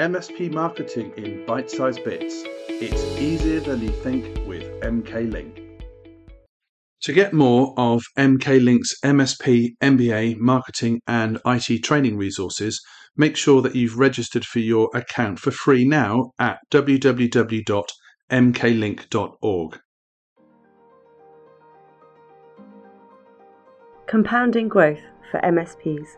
MSP marketing in bite sized bits. It's easier than you think with MK Link. To get more of MK Link's MSP, MBA, marketing, and IT training resources, make sure that you've registered for your account for free now at www.mklink.org. Compounding growth for MSPs.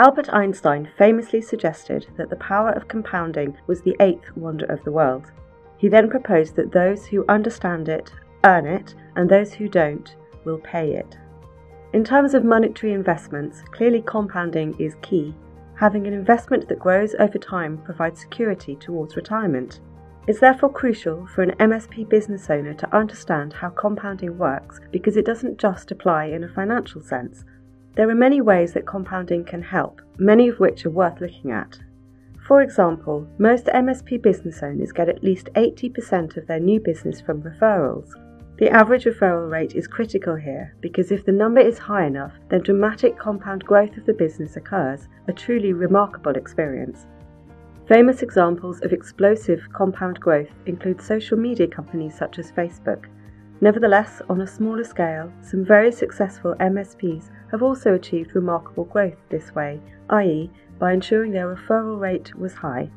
Albert Einstein famously suggested that the power of compounding was the eighth wonder of the world. He then proposed that those who understand it earn it, and those who don't will pay it. In terms of monetary investments, clearly compounding is key. Having an investment that grows over time provides security towards retirement. It's therefore crucial for an MSP business owner to understand how compounding works because it doesn't just apply in a financial sense, there are many ways that compounding can help, many of which are worth looking at. For example, most MSP business owners get at least 80% of their new business from referrals. The average referral rate is critical here because if the number is high enough, then dramatic compound growth of the business occurs, a truly remarkable experience. Famous examples of explosive compound growth include social media companies such as Facebook. Nevertheless, on a smaller scale, some very successful MSPs have also achieved remarkable growth this way, i.e., by ensuring their referral rate was high.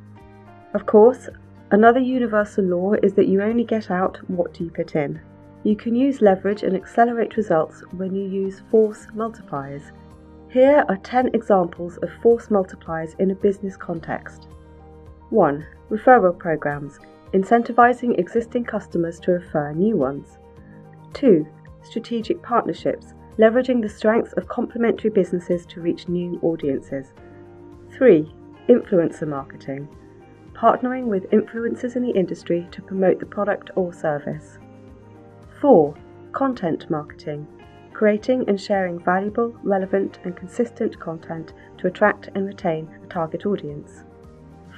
Of course, another universal law is that you only get out what you put in. You can use leverage and accelerate results when you use force multipliers. Here are 10 examples of force multipliers in a business context. 1. Referral programs, incentivizing existing customers to refer new ones. 2. Strategic partnerships, leveraging the strengths of complementary businesses to reach new audiences. 3. Influencer marketing, partnering with influencers in the industry to promote the product or service. 4. Content marketing, creating and sharing valuable, relevant, and consistent content to attract and retain a target audience.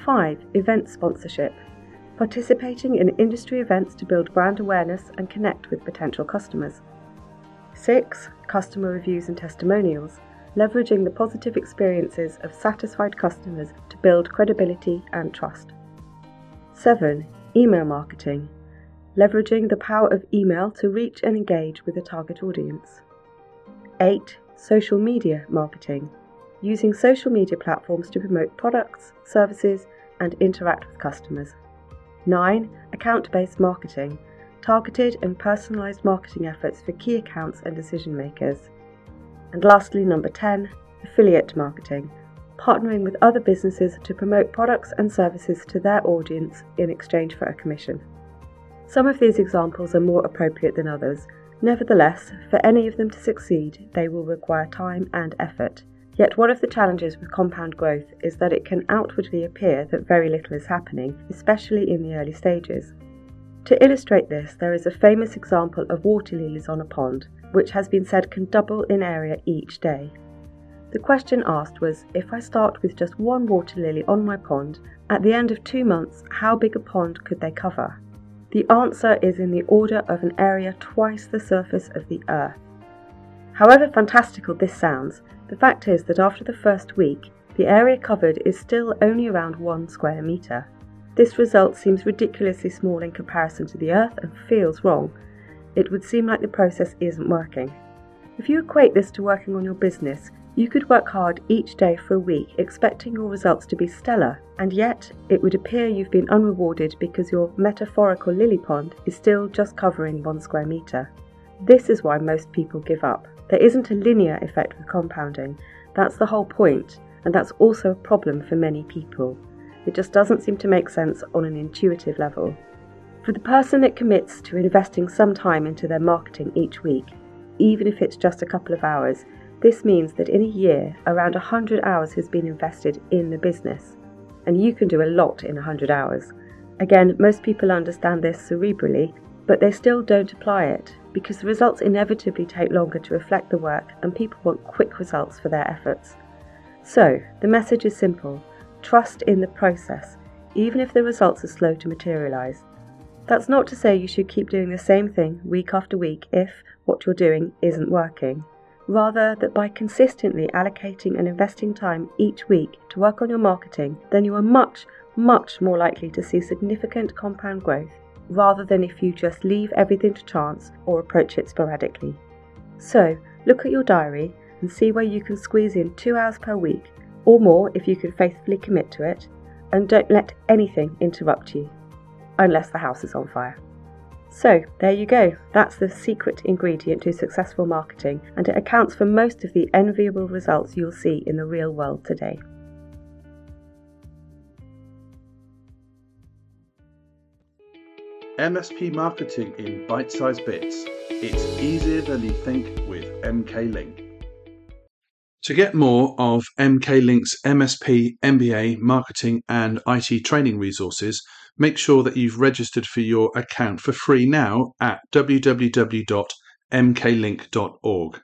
5. Event sponsorship, participating in industry events to build brand awareness and connect with potential customers. 6. Customer reviews and testimonials, leveraging the positive experiences of satisfied customers to build credibility and trust. 7. Email marketing, leveraging the power of email to reach and engage with a target audience. 8. Social media marketing, using social media platforms to promote products, services, and interact with customers. 9. Account based marketing, targeted and personalised marketing efforts for key accounts and decision makers. And lastly, number 10, affiliate marketing, partnering with other businesses to promote products and services to their audience in exchange for a commission. Some of these examples are more appropriate than others. Nevertheless, for any of them to succeed, they will require time and effort. Yet one of the challenges with compound growth is that it can outwardly appear that very little is happening, especially in the early stages. To illustrate this, there is a famous example of water lilies on a pond, which has been said can double in area each day. The question asked was if I start with just one water lily on my pond, at the end of two months, how big a pond could they cover? The answer is in the order of an area twice the surface of the Earth. However fantastical this sounds, the fact is that after the first week, the area covered is still only around one square metre. This result seems ridiculously small in comparison to the Earth and feels wrong. It would seem like the process isn't working. If you equate this to working on your business, you could work hard each day for a week expecting your results to be stellar, and yet it would appear you've been unrewarded because your metaphorical lily pond is still just covering one square metre. This is why most people give up. There isn't a linear effect with compounding. That's the whole point, and that's also a problem for many people. It just doesn't seem to make sense on an intuitive level. For the person that commits to investing some time into their marketing each week, even if it's just a couple of hours, this means that in a year, around 100 hours has been invested in the business. And you can do a lot in 100 hours. Again, most people understand this cerebrally, but they still don't apply it because the results inevitably take longer to reflect the work and people want quick results for their efforts. So, the message is simple Trust in the process, even if the results are slow to materialise. That's not to say you should keep doing the same thing week after week if what you're doing isn't working. Rather, that by consistently allocating and investing time each week to work on your marketing, then you are much, much more likely to see significant compound growth rather than if you just leave everything to chance or approach it sporadically. So, look at your diary and see where you can squeeze in two hours per week or more if you can faithfully commit to it, and don't let anything interrupt you, unless the house is on fire. So, there you go. That's the secret ingredient to successful marketing, and it accounts for most of the enviable results you'll see in the real world today. MSP marketing in bite sized bits. It's easier than you think with MK Link. To get more of MK Link's MSP, MBA, marketing, and IT training resources, make sure that you've registered for your account for free now at www.mklink.org.